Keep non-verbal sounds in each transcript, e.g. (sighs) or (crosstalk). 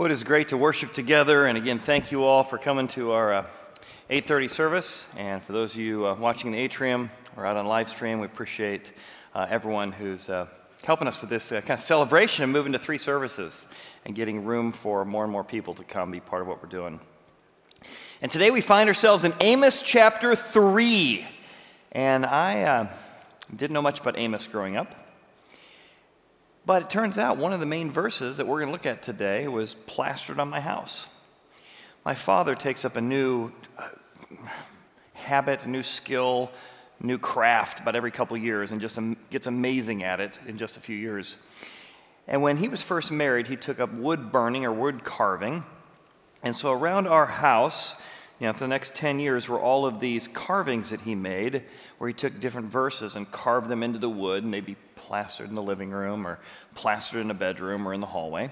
Well, it is great to worship together, and again, thank you all for coming to our uh, 8:30 service. And for those of you uh, watching the atrium or out on live stream, we appreciate uh, everyone who's uh, helping us with this uh, kind of celebration and moving to three services and getting room for more and more people to come be part of what we're doing. And today we find ourselves in Amos chapter three, and I uh, didn't know much about Amos growing up. But it turns out one of the main verses that we're going to look at today was plastered on my house. My father takes up a new uh, habit, a new skill, new craft about every couple years and just gets amazing at it in just a few years. And when he was first married, he took up wood burning or wood carving. And so around our house, you know, for the next 10 years were all of these carvings that he made, where he took different verses and carved them into the wood, and they'd be plastered in the living room or plastered in a bedroom or in the hallway.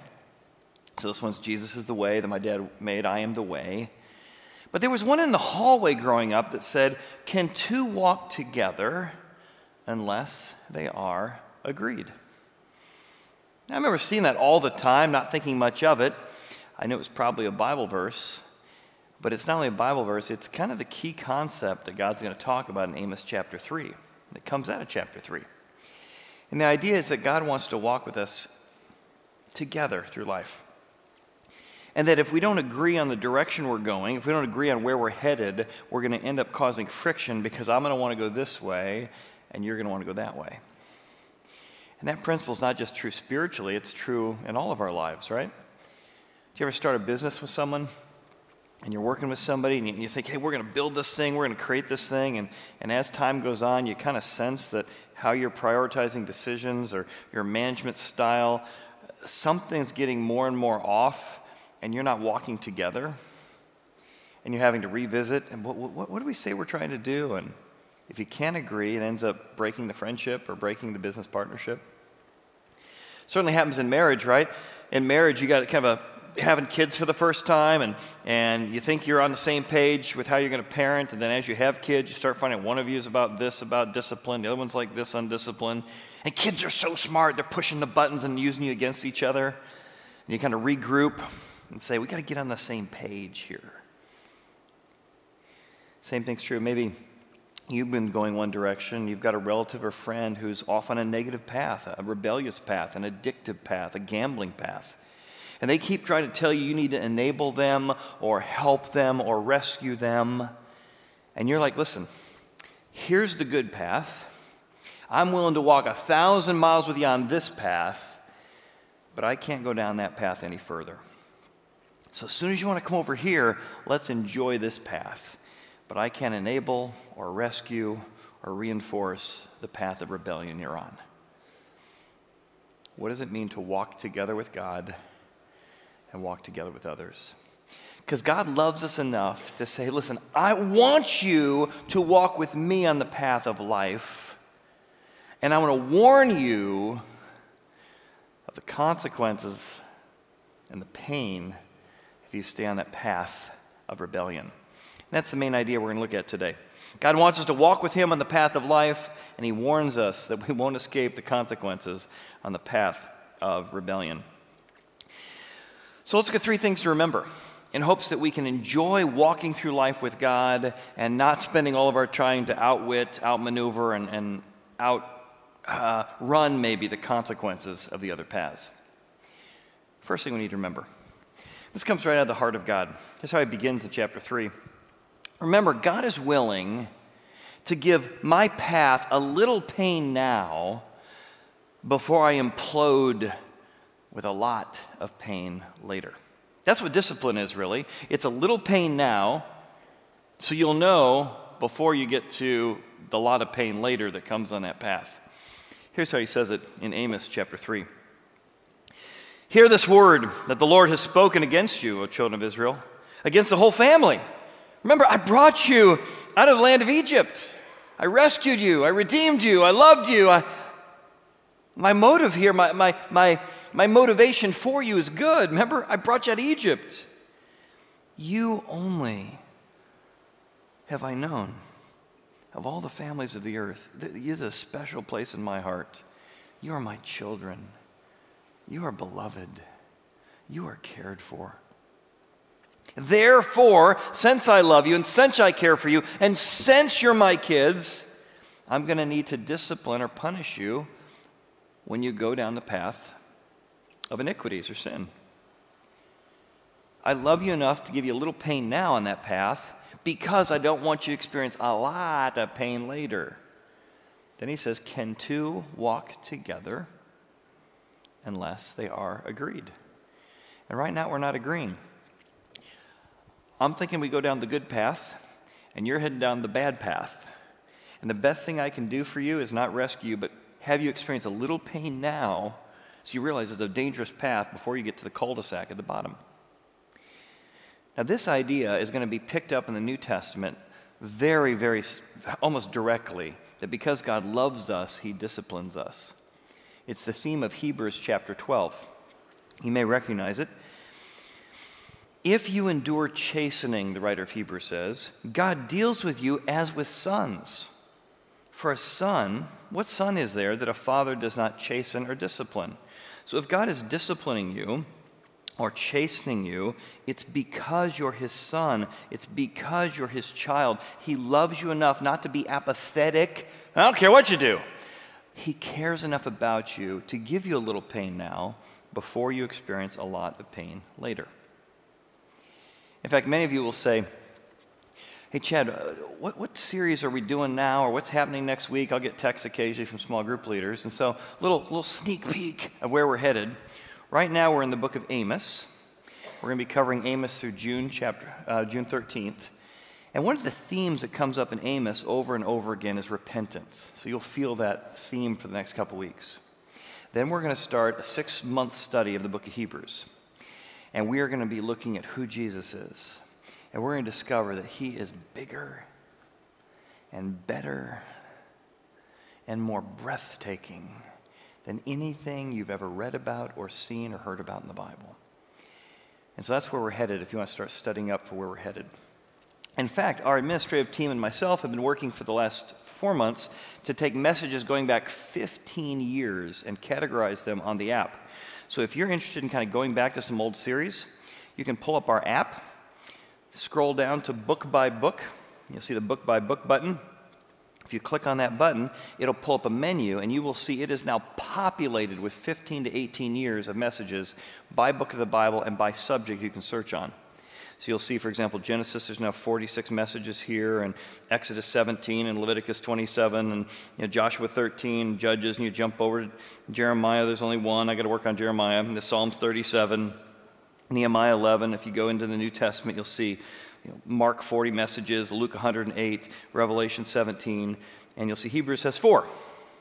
So this one's Jesus is the way that my dad made, I am the way. But there was one in the hallway growing up that said, Can two walk together unless they are agreed? I remember seeing that all the time, not thinking much of it. I knew it was probably a Bible verse, but it's not only a Bible verse, it's kind of the key concept that God's going to talk about in Amos chapter 3. It comes out of chapter 3. And the idea is that God wants to walk with us together through life. And that if we don't agree on the direction we're going, if we don't agree on where we're headed, we're going to end up causing friction because I'm going to want to go this way and you're going to want to go that way. And that principle is not just true spiritually, it's true in all of our lives, right? Do you ever start a business with someone and you're working with somebody and you, think, hey, we're going to build this thing, we're going to create this thing, and, and as time goes on, you kind of sense that how you're prioritizing decisions or your management style, something's getting more and more off, and you're not walking together, and you're having to revisit, and what, what, what do we say we're trying to do? And if you can't agree, it ends up breaking the friendship or breaking the business partnership. Certainly happens in marriage, right? In marriage, you got kind of a having kids for the first time and, and you think you're on the same page with how you're going to parent and then as you have kids you start finding one of you is about this about discipline the other one's like this on discipline and kids are so smart they're pushing the buttons and using you against each other. And you kind of regroup and say we got to get on the same page here. Same thing's true. Maybe you've been going one direction. You've got a relative or friend who's off on a negative path a rebellious path an addictive path a gambling path and they keep trying to tell you you need to enable them or help them or rescue them. And you're like, listen, here's the good path. I'm willing to walk a thousand miles with you on this path, but I can't go down that path any further. So as soon as you want to come over here, let's enjoy this path. But I can't enable or rescue or reinforce the path of rebellion you're on. What does it mean to walk together with God and walk together with others. Because God loves us enough to say, listen, I want you to walk with me on the path of life, and I want to warn you of the consequences and the pain if you stay on that path of rebellion. And that's the main idea we're going to look at today. God wants us to walk with Him on the path of life, and He warns us that we won't escape the consequences on the path of rebellion. So let's get three things to remember in hopes that we can enjoy walking through life with God and not spending all of our time to outwit, outmaneuver, and, and outrun uh, maybe the consequences of the other paths. First thing we need to remember this comes right out of the heart of God. That's how he begins in chapter 3. Remember, God is willing to give my path a little pain now before I implode with a lot of pain later. That's what discipline is, really. It's a little pain now, so you'll know before you get to the lot of pain later that comes on that path. Here's how he says it in Amos chapter 3. Hear this word that the Lord has spoken against you, O children of Israel, against the whole family. Remember, I brought you out of the land of Egypt. I rescued you. I redeemed you. I loved you. I, my motive here, my, my, my, my motivation for you is good. Remember, I brought you out of Egypt. You only have I known of all the families of the earth. You have a special place in my heart. You are my children. You are beloved. you are cared for. Therefore, since I love you and since I care for you and since you're my kids, I'm going to need to discipline or punish you when you go down the path of iniquities or sin. I love you enough to give you a little pain now on that path because I don't want you to experience a lot of pain later. Then he says, Can two walk together unless they are agreed? And right now we're not agreeing. I'm thinking we go down the good path, and you're heading down the bad path. And the best thing I can do for you is not rescue but have you experience a little pain now so you realize it's a dangerous path before you get to the cul de sac at the bottom. Now, this idea is going to be picked up in the New Testament very, very, almost directly that because God loves us, he disciplines us. It's the theme of Hebrews chapter 12. You may recognize it. If you endure chastening, the writer of Hebrews says, God deals with you as with sons. For a son, what son is there that a father does not chasten or discipline? So if God is disciplining you, or chastening you, it's because you're his son. It's because you're his child. He loves you enough not to be apathetic. I don't care what you do. He cares enough about you to give you a little pain now before you experience a lot of pain later. In fact, many of you will say, Hey, Chad, uh, what, what series are we doing now, or what's happening next week? I'll get texts occasionally from small group leaders. And so, little, little sneak peek of where we're headed. Right now, we're in the book of Amos. We're going to be covering Amos through June, chapter, uh, June 13th. And one of the themes that comes up in Amos over and over again is repentance. So you'll feel that theme for the next couple weeks. Then we're going to start a six month study of the book of Hebrews. And we are going to be looking at who Jesus is. And we're going to discover that he is bigger and better and more breathtaking than anything you've ever read about or seen or heard about in the Bible. And so that's where we're headed if you want to start studying up for where we're headed. In fact, our administrative team and myself have been working for the last four months to take messages going back 15 years and categorize them on the app. So if you're interested in kind of going back to some old series, you can pull up our app, scroll down to book by book. You'll see the book by book button. If you click on that button, it'll pull up a menu, and you will see it is now populated with 15 to 18 years of messages by book of the Bible and by subject you can search on. So you'll see, for example, Genesis, there's now 46 messages here, and Exodus 17, and Leviticus 27, and you know, Joshua 13, Judges, and you jump over to Jeremiah, there's only one. I got to work on Jeremiah. And the Psalms 37, Nehemiah 11. If you go into the New Testament, you'll see you know, Mark 40 messages, Luke 108, Revelation 17, and you'll see Hebrews has four.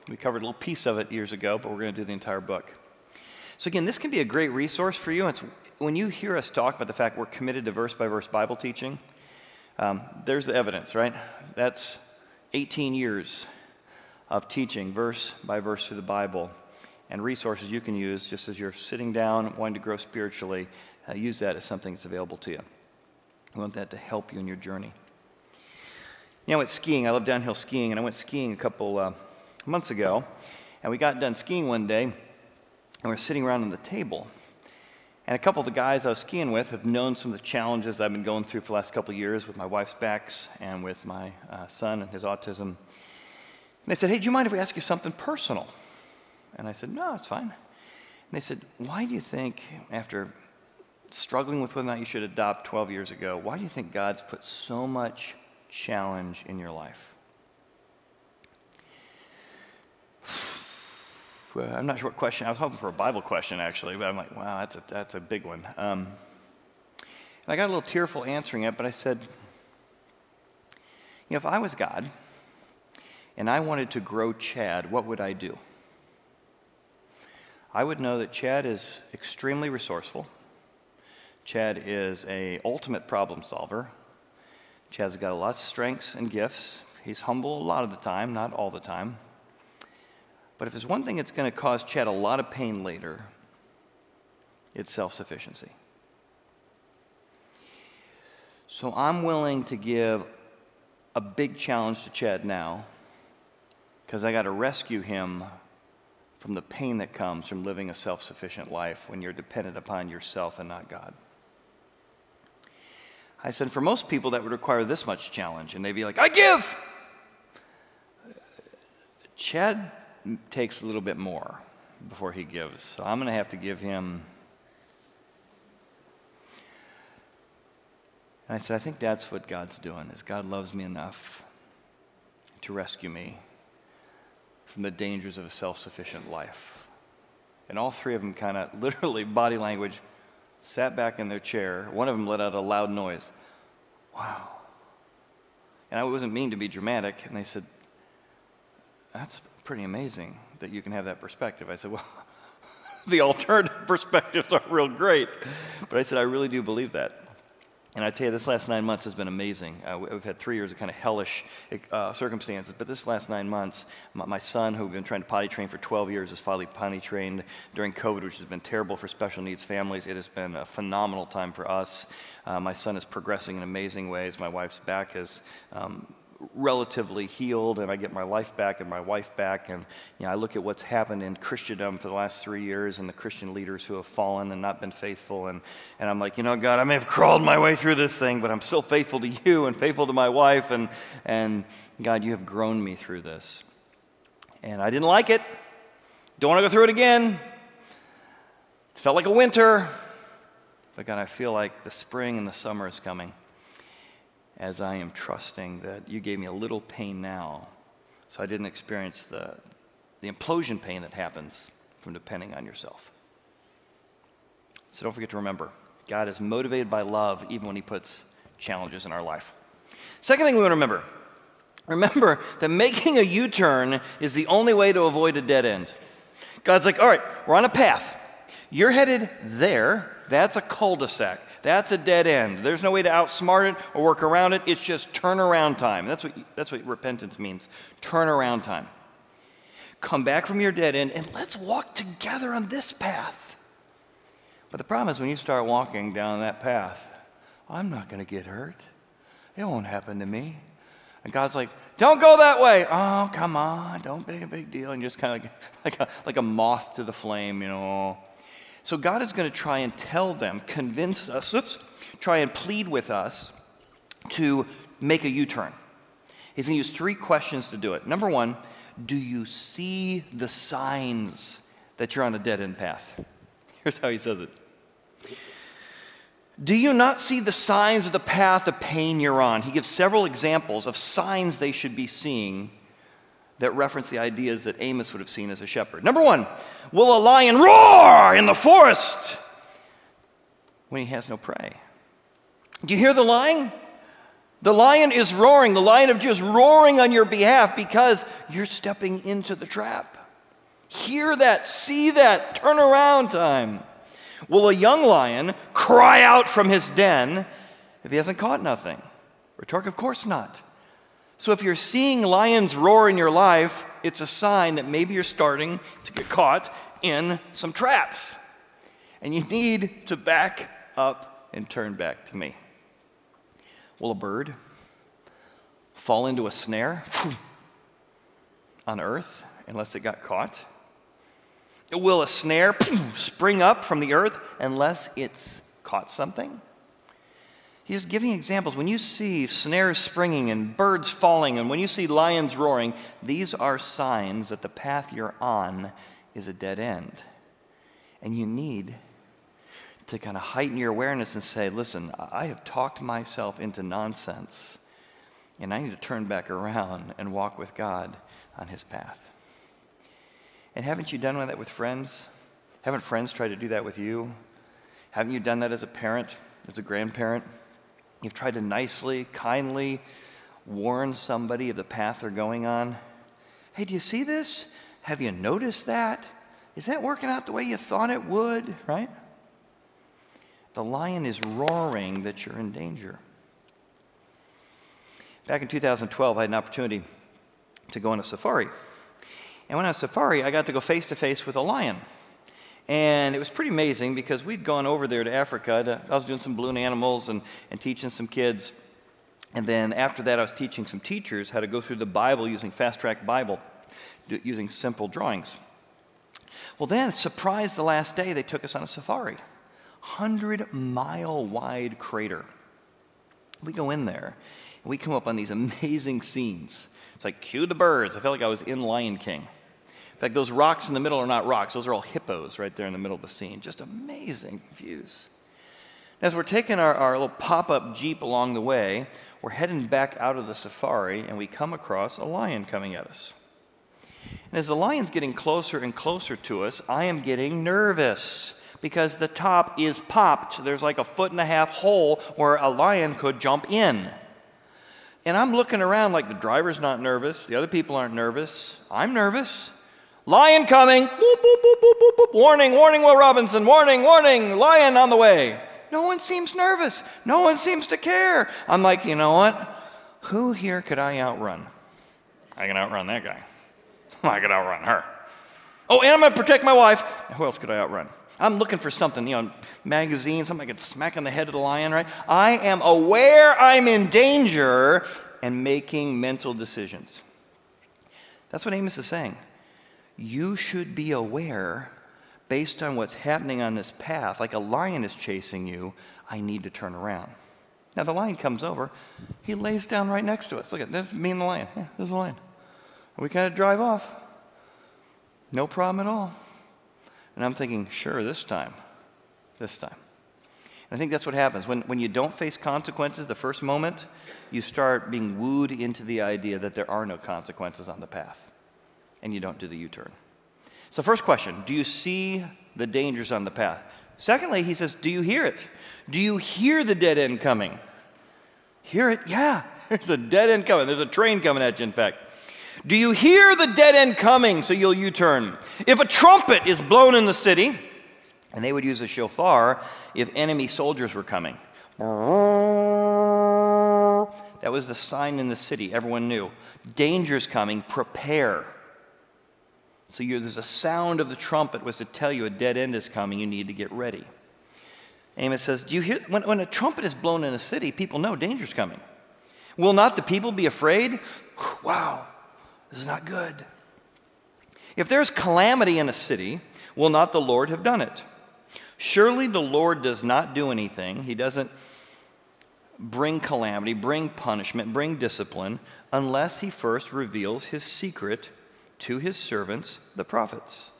We covered a little piece of it years ago, but we're going to do the entire book. So, again, this can be a great resource for you. It's, when you hear us talk about the fact we're committed to verse by verse Bible teaching, um, there's the evidence, right? That's 18 years of teaching verse by verse through the Bible and resources you can use just as you're sitting down wanting to grow spiritually. Uh, use that as something that's available to you. We want that to help you in your journey. You know, I went skiing. I love downhill skiing, and I went skiing a couple uh, months ago. And we got done skiing one day, and we are sitting around on the table. And a couple of the guys I was skiing with have known some of the challenges I've been going through for the last couple of years with my wife's backs and with my uh, son and his autism. And they said, Hey, do you mind if we ask you something personal? And I said, No, it's fine. And they said, Why do you think, after struggling with whether or not you should adopt 12 years ago, why do you think God's put so much challenge in your life? (sighs) I'm not sure what question. I was hoping for a Bible question, actually, but I'm like, wow, that's a, that's a big one. Um, I got a little tearful answering it, but I said, you know, if I was God and I wanted to grow Chad, what would I do? I would know that Chad is extremely resourceful. Chad is a ultimate problem solver. Chad's got a lot of strengths and gifts. He's humble a lot of the time, not all the time. But if there's one thing that's going to cause Chad a lot of pain later, it's self sufficiency. So I'm willing to give a big challenge to Chad now because I got to rescue him from the pain that comes from living a self sufficient life when you're dependent upon yourself and not God. I said, for most people, that would require this much challenge, and they'd be like, I give! Chad takes a little bit more before he gives, so I'm going to have to give him. And I said, I think that's what God's doing, is God loves me enough to rescue me from the dangers of a self sufficient life. And all three of them kind of (laughs) literally body language sat back in their chair. One of them let out a loud noise. Wow. And I wasn't mean to be dramatic. And they said, That's pretty amazing that you can have that perspective. I said, Well, (laughs) the alternative (laughs) perspectives are real great. But I said, I really do believe that. And I tell you, this last nine months has been amazing. Uh, we've had three years of kind of hellish uh, circumstances, but this last nine months, my, my, son, who'd been trying to potty train for 12 years, is finally potty trained during COVID, which has been terrible for special needs families. It has been a phenomenal time for us. Uh, my son is progressing in amazing ways. My wife's back is um, relatively healed and I get my life back and my wife back. And you know, I look at what's happened in Christendom for the last three years and the Christian leaders who have fallen and not been faithful. And, and I'm like, you know, God, I may have crawled my way through this thing, but I'm still faithful to you and faithful to my wife. And, and God, you have grown me through this. And I didn't like it. Don't want to go through it again. It felt like a winter. But God, I feel like the spring and the summer is coming as I am trusting that you gave me a little pain now so I didn't experience the, the implosion pain that happens from depending on yourself. So don't forget to remember God is motivated by love even when He puts challenges in our life. Second thing we want to remember remember that making a U turn is the only way to avoid a dead end. God's like, all right, we're on a path. You're headed there. That's a cul de sac. That's a dead end. There's no way to outsmart it or work around it. It's just turnaround time. That's what, that's what repentance means turnaround time. Come back from your dead end and let's walk together on this path. But the problem is when you start walking down that path, I'm not going to get hurt. It won't happen to me. And God's like, don't go that way. Oh, come on, don't make a big deal. And just kind of like, (laughs) like, a, like a moth to the flame, you know. So God is going to try and tell them, convince us, oops, try and plead with us to make a U turn. He's going to use three questions to do it. Number one, do you see the signs that you're on a dead end path? (laughs) Here's how he says it. Do you not see the signs of the path of pain you're on? He gives several examples of signs they should be seeing that reference the ideas that Amos would have seen as a shepherd. Number one, will a lion roar in the forest when he has no prey? Do you hear the lion? The lion is roaring. The lion of is roaring on your behalf because you're stepping into the trap. Hear that, see that, turn around time. Will a young lion cry out from his den if he hasn't caught nothing? Rhetoric, of course not. So if you're seeing lions roar in your life, it's a sign that maybe you're starting to get caught in some traps. And you need to back up and turn back to me. Will a bird fall into a snare on earth unless it got caught? Will a snare spring up from the earth unless it's caught something? He's giving examples. When you see snares springing and birds falling, and when you see lions roaring, these are signs that the path you're on is a dead end. And you need to kind of heighten your awareness and say, listen, I have talked myself into nonsense, and I need to turn back around and walk with God on his path. And haven't you done that with friends? Haven't friends tried to do that with you? Haven't you done that as a parent, as a grandparent? You've tried to nicely, kindly warn somebody of the path they're going on. Hey, do you see this? Have you noticed that? Is that working out the way you thought it would? Right? The lion is roaring that you're in danger. Back in 2012, I had an opportunity to go on a safari. And when I was safari, I got to go face to face with a lion. And it was pretty amazing because we'd gone over there to Africa. To, I was doing some balloon animals and, and teaching some kids. And then after that, I was teaching some teachers how to go through the Bible using Fast Track Bible, using simple drawings. Well, then, surprise the last day, they took us on a safari. 100 mile wide crater. We go in there and we come up on these amazing scenes. It's like, cue the birds. I felt like I was in Lion King. In fact, those rocks in the middle are not rocks, those are all hippos right there in the middle of the scene. Just amazing views. As we're taking our, our little pop up Jeep along the way, we're heading back out of the safari and we come across a lion coming at us. And as the lion's getting closer and closer to us, I am getting nervous because the top is popped. There's like a foot and a half hole where a lion could jump in. And I'm looking around like the driver's not nervous, the other people aren't nervous. I'm nervous. Lion coming. Boop, boop, boop, warning, warning, Will Robinson. Warning, warning. Lion on the way. No one seems nervous. No one seems to care. I'm like, you know what? Who here could I outrun? I can outrun that guy. (laughs) I could outrun her. Oh, and I'm going to protect my wife. Who else could I outrun? I'm looking for something, you know, magazine, something I could smack on the head of the lion, right? I am aware I'm in danger and making mental decisions. That's what Amos is saying. You should be aware based on what's happening on this path, like a lion is chasing you, I need to turn around. Now the lion comes over, he lays down right next to us. Look at this, me and the lion. Yeah, there's the lion. We kind of drive off. No problem at all. And I'm thinking, sure, this time. This time. And I think that's what happens. When, when you don't face consequences the first moment, you start being wooed into the idea that there are no consequences on the path. And you don't do the U turn. So, first question Do you see the dangers on the path? Secondly, he says, Do you hear it? Do you hear the dead end coming? Hear it? Yeah, (laughs) there's a dead end coming. There's a train coming at you, in fact. Do you hear the dead end coming so you'll U turn? If a trumpet is blown in the city, and they would use a shofar if enemy soldiers were coming. That was the sign in the city. Everyone knew. Danger's coming, prepare. So there's a sound of the trumpet was to tell you a dead end is coming. You need to get ready. Amos says, Do you hear when, when a trumpet is blown in a city, people know danger's coming. Will not the people be afraid? Wow, this is not good. If there's calamity in a city, will not the Lord have done it? Surely the Lord does not do anything. He doesn't bring calamity, bring punishment, bring discipline, unless he first reveals his secret to his servants, the prophets.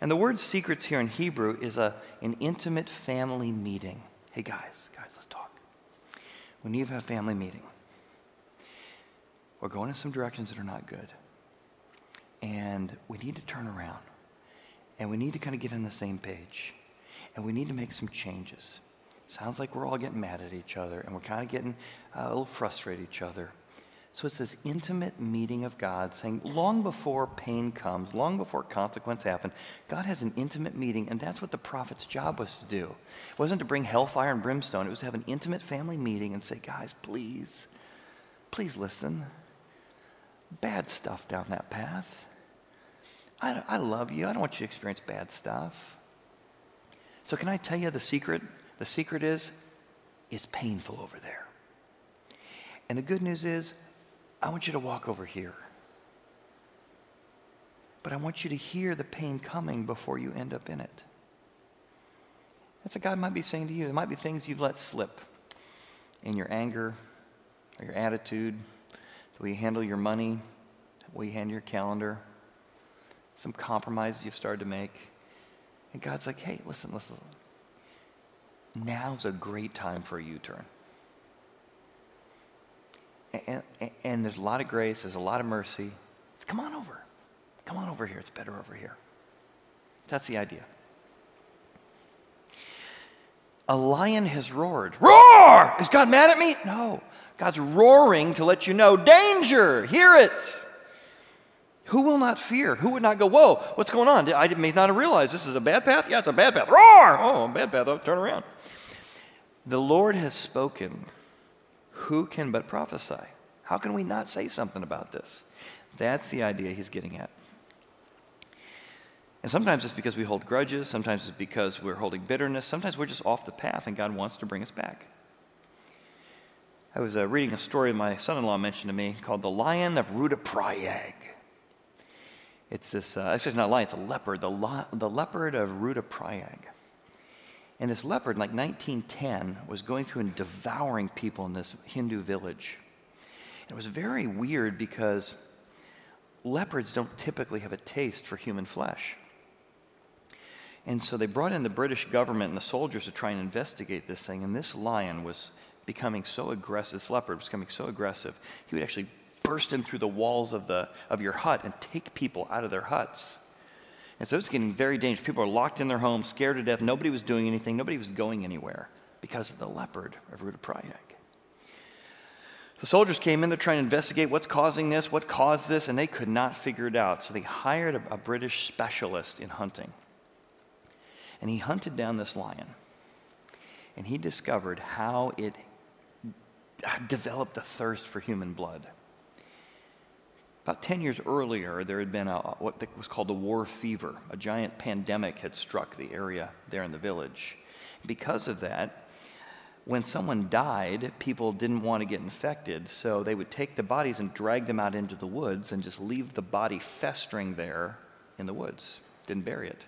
And the word secrets here in Hebrew is a, an intimate family meeting. Hey, guys, guys, let's talk. We need to have a family meeting. We're going in some directions that are not good. And we need to turn around. And we need to kind of get on the same page. And we need to make some changes. Sounds like we're all getting mad at each other and we're kind of getting uh, a little frustrated each other. So it's this intimate meeting of God saying, long before pain comes, long before consequence happen, God has an intimate meeting, and that's what the prophet's job was to do. It wasn't to bring hellfire and brimstone, it was to have an intimate family meeting and say, guys, please, please listen. Bad stuff down that path. I, I love you. I don't want you to experience bad stuff. So, can I tell you the secret? The secret is it's painful over there. And the good news is I want you to walk over here. But I want you to hear the pain coming before you end up in it. That's what God might be saying to you. There might be things you've let slip in your anger or your attitude, the way you handle your money, the way you handle your calendar, some compromises you've started to make. And God's like, hey, listen, listen. Now's a great time for a U turn and, and there's a lot of grace, there's a lot of mercy. It's come on over. Come on over here. It's better over here. That's the idea. A lion has roared. Roar! Is God mad at me? No. God's roaring to let you know danger. Hear it. Who will not fear? Who would not go, whoa, what's going on? I may not have realized this is a bad path. Yeah, it's a bad path. Roar! Oh, a bad path. Turn around. The Lord has spoken who can but prophesy? How can we not say something about this? That's the idea he's getting at. And sometimes it's because we hold grudges, sometimes it's because we're holding bitterness, sometimes we're just off the path and God wants to bring us back. I was uh, reading a story my son in law mentioned to me called The Lion of Rudraprayag. It's this, uh, actually, it's not a lion, it's a leopard, the, li- the leopard of Rudraprayag. And this leopard, in like 1910, was going through and devouring people in this Hindu village. It was very weird because leopards don't typically have a taste for human flesh. And so they brought in the British government and the soldiers to try and investigate this thing. And this lion was becoming so aggressive, this leopard was becoming so aggressive, he would actually burst in through the walls of, the, of your hut and take people out of their huts. And so it's getting very dangerous. People are locked in their homes, scared to death. Nobody was doing anything, nobody was going anywhere because of the leopard of Rudraprayag. The soldiers came in to try and investigate what's causing this, what caused this, and they could not figure it out. So they hired a, a British specialist in hunting. And he hunted down this lion. And he discovered how it developed a thirst for human blood. About 10 years earlier, there had been a, what was called the war fever. A giant pandemic had struck the area there in the village. Because of that, when someone died, people didn't want to get infected, so they would take the bodies and drag them out into the woods and just leave the body festering there in the woods. Didn't bury it.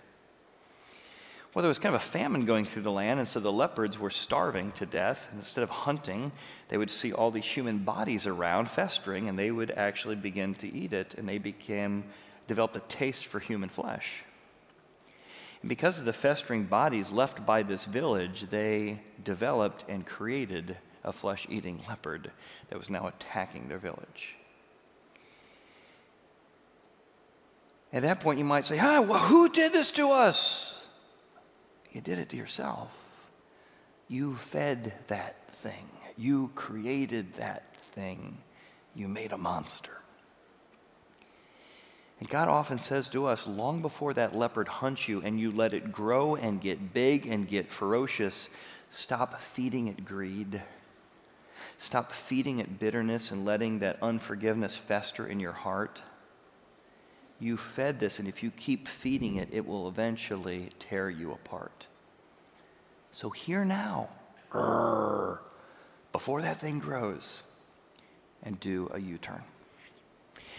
Well, there was kind of a famine going through the land, and so the leopards were starving to death. And instead of hunting, they would see all these human bodies around festering, and they would actually begin to eat it, and they became developed a taste for human flesh. And because of the festering bodies left by this village, they developed and created a flesh eating leopard that was now attacking their village. At that point, you might say, ah, well, who did this to us? You did it to yourself. You fed that thing, you created that thing, you made a monster. And God often says to us, long before that leopard hunts you and you let it grow and get big and get ferocious, stop feeding it greed. Stop feeding it bitterness and letting that unforgiveness fester in your heart. You fed this, and if you keep feeding it, it will eventually tear you apart. So, here now, before that thing grows, and do a U turn.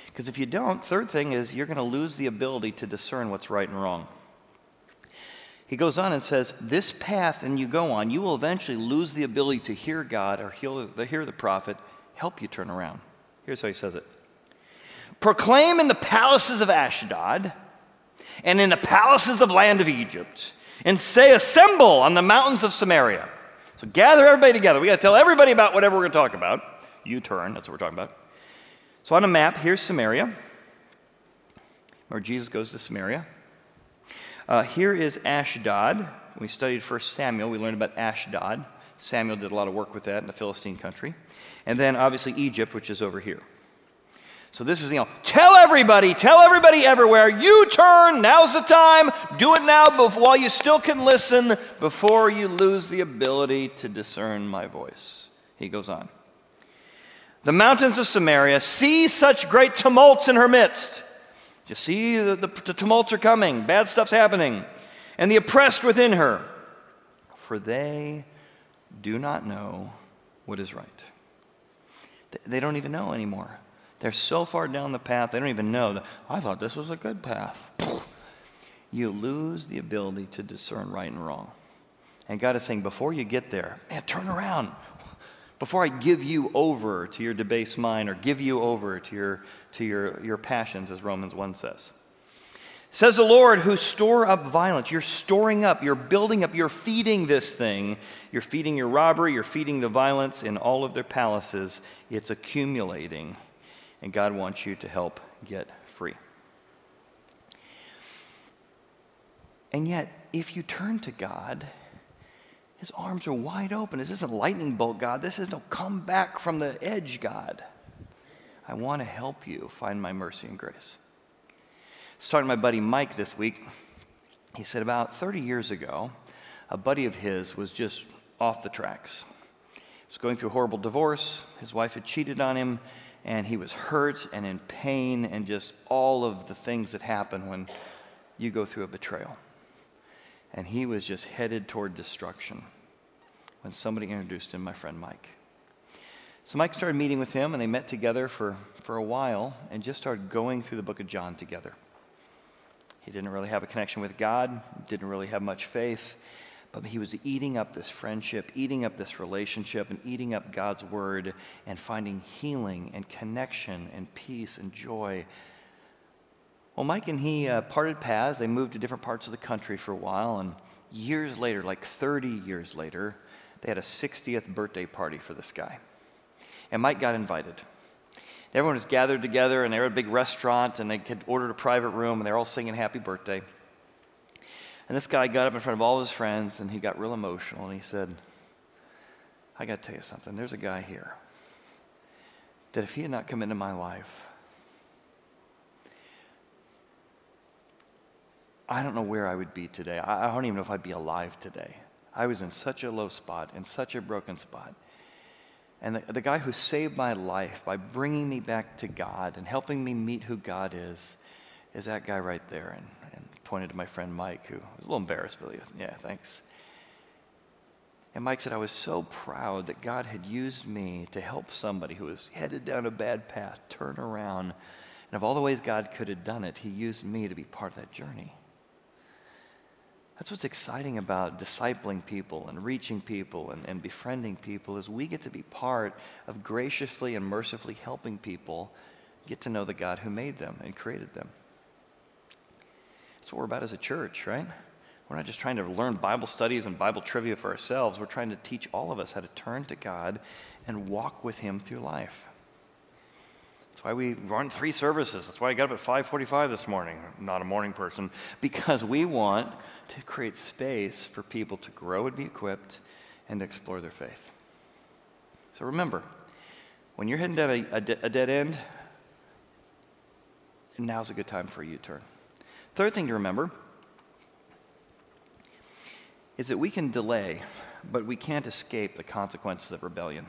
Because if you don't, third thing is you're going to lose the ability to discern what's right and wrong. He goes on and says, This path, and you go on, you will eventually lose the ability to hear God or hear the prophet help you turn around. Here's how he says it Proclaim in the palaces of Ashdod and in the palaces of land of Egypt, and say, Assemble on the mountains of Samaria. So gather everybody together. We got to tell everybody about whatever we're going to talk about. U turn, that's what we're talking about. So on a map, here's Samaria, where Jesus goes to Samaria. Uh, here is Ashdod. We studied First Samuel, we learned about Ashdod. Samuel did a lot of work with that in the Philistine country. And then obviously Egypt, which is over here. So this is, you know, tell everybody, tell everybody everywhere, you turn, now's the time, do it now before, while you still can listen, before you lose the ability to discern my voice. He goes on the mountains of Samaria, see such great tumults in her midst. You see, the, the, the, tumults are coming, bad stuff's happening, and the oppressed within her, for they do not know what is right. They don't even know anymore. They're so far down the path, they don't even know. That, I thought this was a good path. (laughs) You lose the ability to discern right and wrong. And God is saying, before you get there, man, turn around (laughs) before I give you over to your debased mind or give you over to your, to your, your passions, as Romans 1 says. Says the Lord, who store up violence. You're storing up, you're building up, you're feeding this thing. You're feeding your robbery, you're feeding the violence in all of their palaces. It's accumulating, and God wants you to help get free. And yet, if you turn to God, his arms are wide open. This isn't lightning bolt God. This is no come back from the edge God. I want to help you find my mercy and grace. I was talking to my buddy Mike this week. He said about 30 years ago, a buddy of his was just off the tracks. He was going through a horrible divorce. His wife had cheated on him, and he was hurt and in pain, and just all of the things that happen when you go through a betrayal and he was just headed toward destruction when somebody introduced him, my friend Mike. So Mike started meeting with him, and they met together for, for a while and just started going through the book of John together. He didn't really have a connection with God, didn't really have much faith, but he was eating up this friendship, eating up this relationship, and eating up God's word and finding healing and connection and peace and joy. Well, Mike and he uh, parted paths. They moved to different parts of the country for a while, and years later, like 30 years later, they had a 60th birthday party for this guy. And Mike got invited. Everyone was gathered together, and they were at a big restaurant, and they had ordered a private room, and they were all singing happy birthday. And this guy got up in front of all of his friends, and he got real emotional, and he said, I got to tell you something. There's a guy here that if he had not come into my life, I don't know where I would be today. I don't even know if I'd be alive today. I was in such a low spot, in such a broken spot. And the, the guy who saved my life by bringing me back to God and helping me meet who God is, is that guy right there. And pointed to my friend Mike, who was a little embarrassed, but yeah, thanks. And Mike said, I was so proud that God had used me to help somebody who was headed down a bad path turn around. And of all the ways God could have done it, He used me to be part of that journey. That's what's exciting about discipling people and reaching people and, and befriending people is we get to be part of graciously and mercifully helping people get to know the God who made them and created them. That's what we're about as a church, right? We're not just trying to learn Bible studies and Bible trivia for ourselves. We're trying to teach all of us how to turn to God and walk with Him through life. That's why we run three services. That's why I got up at 5:45 this morning. I'm not a morning person because we want to create space for people to grow and be equipped and explore their faith. So remember, when you're heading down a, a, de- a dead end, now's a good time for a U-turn. Third thing to remember is that we can delay, but we can't escape the consequences of rebellion.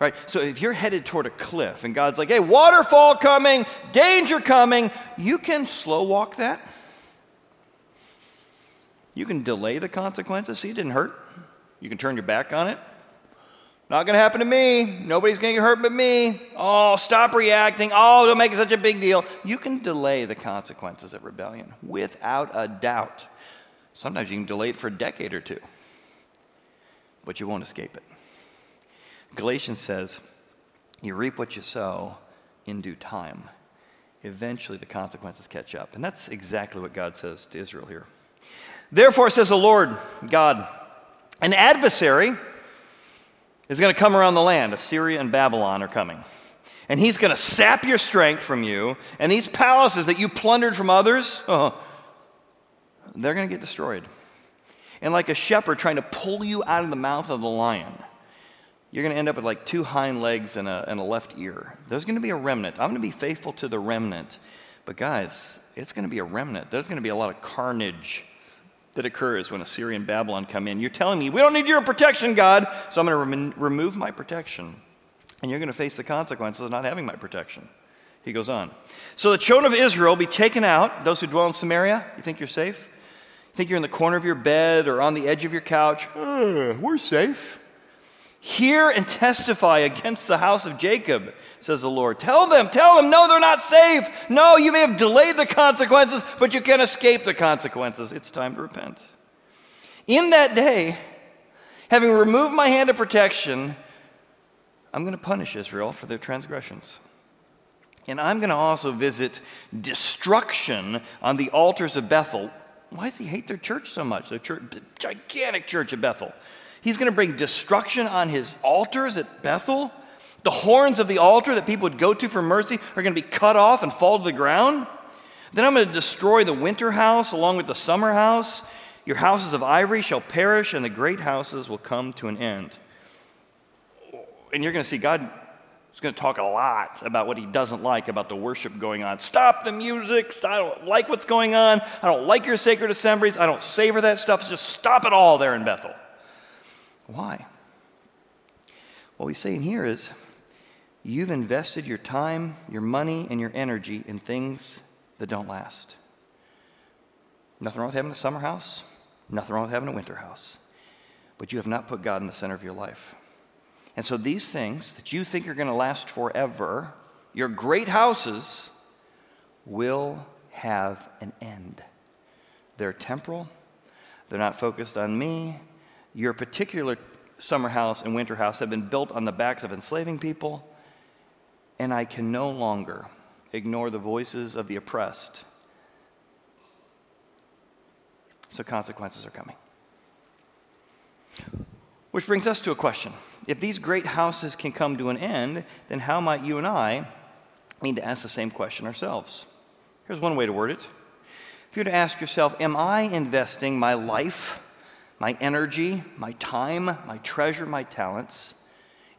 Right? So if you're headed toward a cliff and God's like, hey, waterfall coming, danger coming, you can slow walk that. You can delay the consequences. See, it didn't hurt. You can turn your back on it. Not going to happen to me. Nobody's going to get hurt but me. Oh, stop reacting. Oh, don't make such a big deal. You can delay the consequences of rebellion without a doubt. Sometimes you can delay it for a decade or two, but you won't escape it. Galatians says, You reap what you sow in due time. Eventually, the consequences catch up. And that's exactly what God says to Israel here. Therefore, says the Lord God, an adversary is going to come around the land. Assyria and Babylon are coming. And he's going to sap your strength from you. And these palaces that you plundered from others, oh, (laughs) they're going to get destroyed. And like a shepherd trying to pull you out of the mouth of the lion, you're going to end up with like two hind legs and a, and a left ear. There's going to be a remnant. I'm going to be faithful to the remnant. But guys, it's going to be a remnant. There's going to be a lot of carnage that occurs when Assyria and Babylon come in. You're telling me, we don't need your protection, God, so I'm going to rem- remove my protection. And you're going to face the consequences of not having my protection. He goes on. So the children of Israel be taken out, those who dwell in Samaria. You think you're safe? You think you're in the corner of your bed or on the edge of your couch? Uh, we're safe. Hear and testify against the house of Jacob, says the Lord. Tell them, tell them, no, they're not safe. No, you may have delayed the consequences, but you can't escape the consequences. It's time to repent. In that day, having removed my hand of protection, I'm going to punish Israel for their transgressions. And I'm going to also visit destruction on the altars of Bethel. Why does he hate their church so much? The church, gigantic church of Bethel. He's going to bring destruction on his altars at Bethel. The horns of the altar that people would go to for mercy are going to be cut off and fall to the ground. Then I'm going to destroy the winter house along with the summer house. Your houses of ivory shall perish, and the great houses will come to an end. And you're going to see God is going to talk a lot about what he doesn't like about the worship going on. Stop the music. I don't like what's going on. I don't like your sacred assemblies. I don't savor that stuff. So just stop it all there in Bethel. Why? What he's saying here is you've invested your time, your money, and your energy in things that don't last. Nothing wrong with having a summer house, nothing wrong with having a winter house. But you have not put God in the center of your life. And so these things that you think are going to last forever, your great houses, will have an end. They're temporal, they're not focused on me. Your particular summer house and winter house have been built on the backs of enslaving people, and I can no longer ignore the voices of the oppressed. So consequences are coming. Which brings us to a question. If these great houses can come to an end, then how might you and I need to ask the same question ourselves? Here's one way to word it. If you were to ask yourself, Am I investing my life, my energy, my time, my treasure, my talents?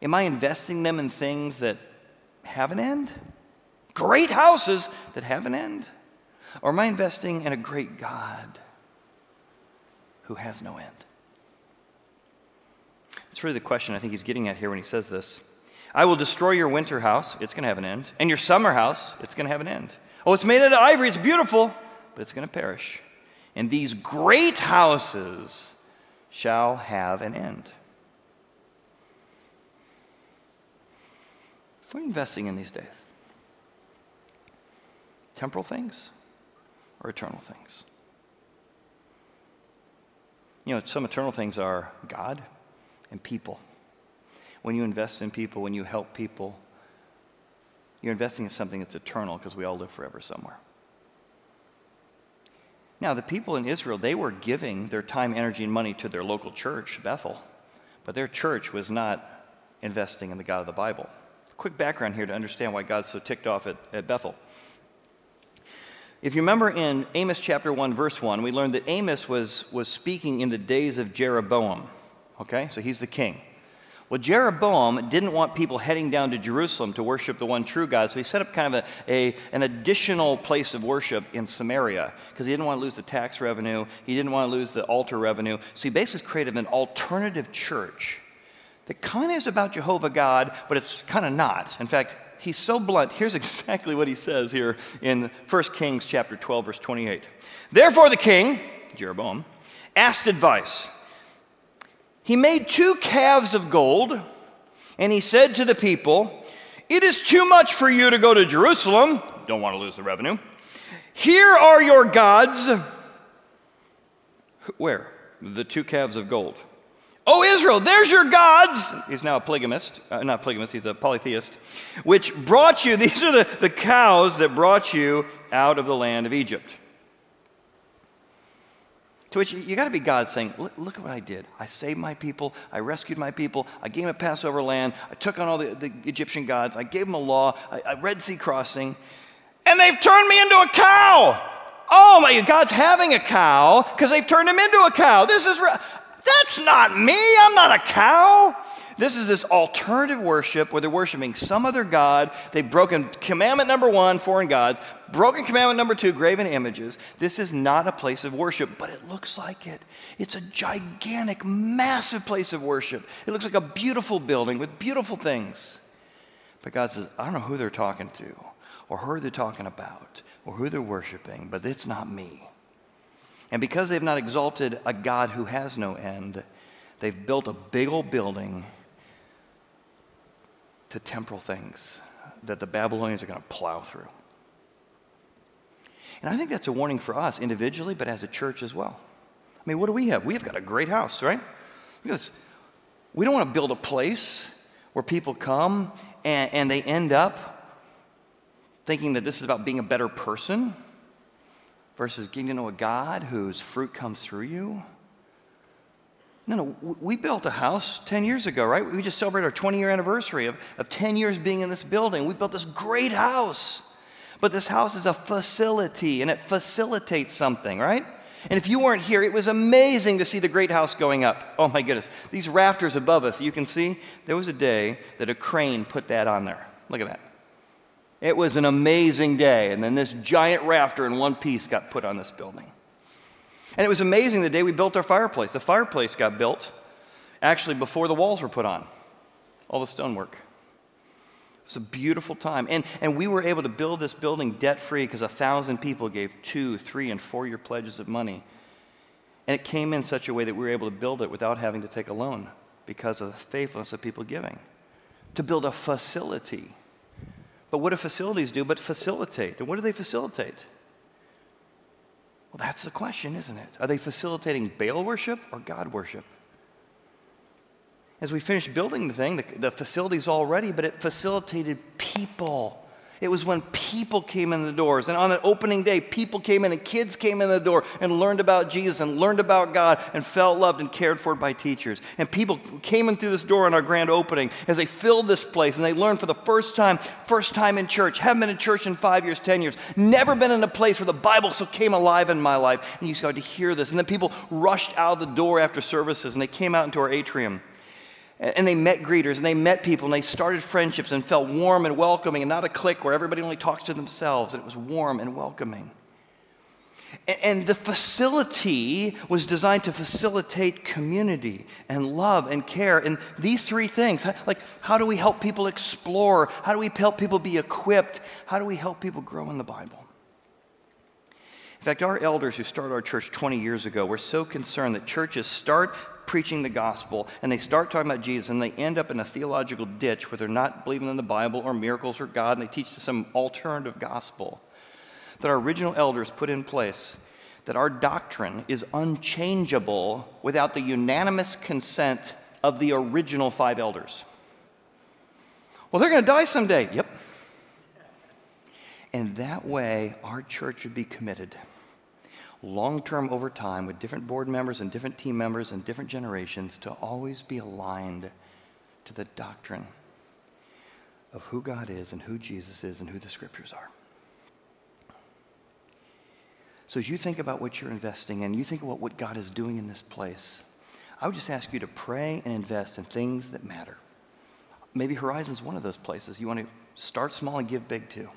Am I investing them in things that have an end? Great houses that have an end? Or am I investing in a great God who has no end? That's really the question I think he's getting at here when he says this. I will destroy your winter house, it's going to have an end, and your summer house, it's going to have an end. Oh, it's made out of ivory, it's beautiful, but it's going to perish. And these great houses shall have an end. What are you investing in these days? Temporal things or eternal things? You know, some eternal things are God and people. When you invest in people, when you help people, you're investing in something that's eternal because we all live forever somewhere. Now, the people in Israel, they were giving their time, energy, and money to their local church, Bethel, but their church was not investing in the God of the Bible. Quick background here to understand why God's so ticked off at, at Bethel. If you remember in Amos chapter 1, verse 1, we learned that Amos was, was speaking in the days of Jeroboam. Okay, so he's the king. Well, Jeroboam didn't want people heading down to Jerusalem to worship the one true God, so he set up kind of a, a an additional place of worship in Samaria because he didn't want to lose the tax revenue, he didn't want to lose the altar revenue. So he basically created an alternative church that kind of is about Jehovah God, but it's kind of not. In fact, he's so blunt. Here's (laughs) exactly what he says here in 1 Kings chapter 12, verse 28. Therefore, the king, Jeroboam, asked advice he made two calves of gold, and he said to the people, It is too much for you to go to Jerusalem. Don't want to lose the revenue. Here are your gods. Where? The two calves of gold. Oh, Israel, there's your gods. He's now a polygamist, uh, not polygamist, he's a polytheist, which brought you, (laughs) these are the, the cows that brought you out of the land of Egypt. To which you, got to be God saying, look, at what I did. I saved my people. I rescued my people. I gave them a Passover land. I took on all the, the Egyptian gods. I gave them a law, a, a Red Sea crossing. And they've turned me into a cow. Oh my, God's having a cow because they've turned him into a cow. This is, that's not me. I'm not a cow. This is this alternative worship where they're worshiping some other God. They've broken commandment number one, foreign gods, broken commandment number two, graven images. This is not a place of worship, but it looks like it. It's a gigantic, massive place of worship. It looks like a beautiful building with beautiful things. But God says, I don't know who they're talking to, or who they're talking about, or who they're worshiping, but it's not me. And because they've not exalted a God who has no end, they've built a big old building to temporal things that the Babylonians are going to plow through. And I think that's a warning for us individually, but as a church as well. I mean, what do we have? We have got a great house, right? Because. We don't want to build a place where people come and, and they end up thinking that this is about being a better person versus getting to know a God whose fruit comes through you. No, no, we built a house 10 years ago, right? We just celebrated our 20 year anniversary of, of 10 years being in this building. We built this great house. But this house is a facility and it facilitates something, right? And if you weren't here, it was amazing to see the great house going up. Oh my goodness. These rafters above us, you can see there was a day that a crane put that on there. Look at that. It was an amazing day. And then this giant rafter in one piece got put on this building. And it was amazing the day we built our fireplace. The fireplace got built actually before the walls were put on, all the stonework. It was a beautiful time. And, and we were able to build this building debt free because a thousand people gave two, three, and four year pledges of money. And it came in such a way that we were able to build it without having to take a loan because of the faithfulness of people giving. To build a facility. But what do facilities do but facilitate? And what do they facilitate? Well, that's the question, isn't it? Are they facilitating Baal worship or God worship? As we finished building the thing, the, the facility's all ready, but it facilitated people. It was when people came in the doors. And on the opening day, people came in and kids came in the door and learned about Jesus and learned about God and felt loved and cared for by teachers. And people came in through this door on our grand opening as they filled this place and they learned for the first time, first time in church, haven't been in church in five years, 10 years, never been in a place where the Bible so came alive in my life. And you started to hear this. And then people rushed out of the door after services and they came out into our atrium. And they met greeters and they met people and they started friendships and felt warm and welcoming and not a clique where everybody only talks to themselves. And it was warm and welcoming. And the facility was designed to facilitate community and love and care. And these three things like, how do we help people explore? How do we help people be equipped? How do we help people grow in the Bible? In fact, our elders who started our church 20 years ago were so concerned that churches start preaching the gospel and they start talking about Jesus and they end up in a theological ditch where they're not believing in the Bible or miracles or God and they teach some alternative gospel that our original elders put in place that our doctrine is unchangeable without the unanimous consent of the original five elders. Well, they're going to die someday. Yep. And that way, our church would be committed long term over time with different board members and different team members and different generations to always be aligned to the doctrine of who God is and who Jesus is and who the scriptures are. So, as you think about what you're investing in, you think about what God is doing in this place, I would just ask you to pray and invest in things that matter. Maybe Horizon's one of those places. You want to start small and give big too.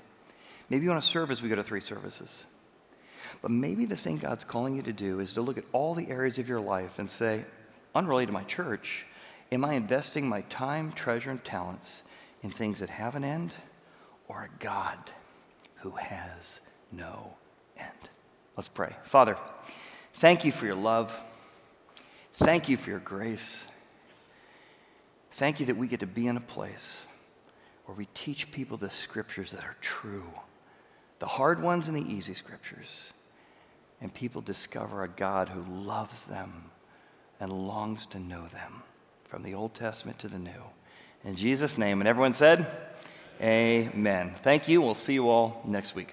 Maybe you want to serve as we go to three services. But maybe the thing God's calling you to do is to look at all the areas of your life and say, unrelated to my church, am I investing my time, treasure, and talents in things that have an end or a God who has no end? Let's pray. Father, thank you for your love. Thank you for your grace. Thank you that we get to be in a place where we teach people the scriptures that are true, the hard ones and the easy scriptures and people discover a God who loves them and longs to know them from the Old Testament to the New. In Jesus' name, and everyone said, Amen. Thank you. We'll see you all next week.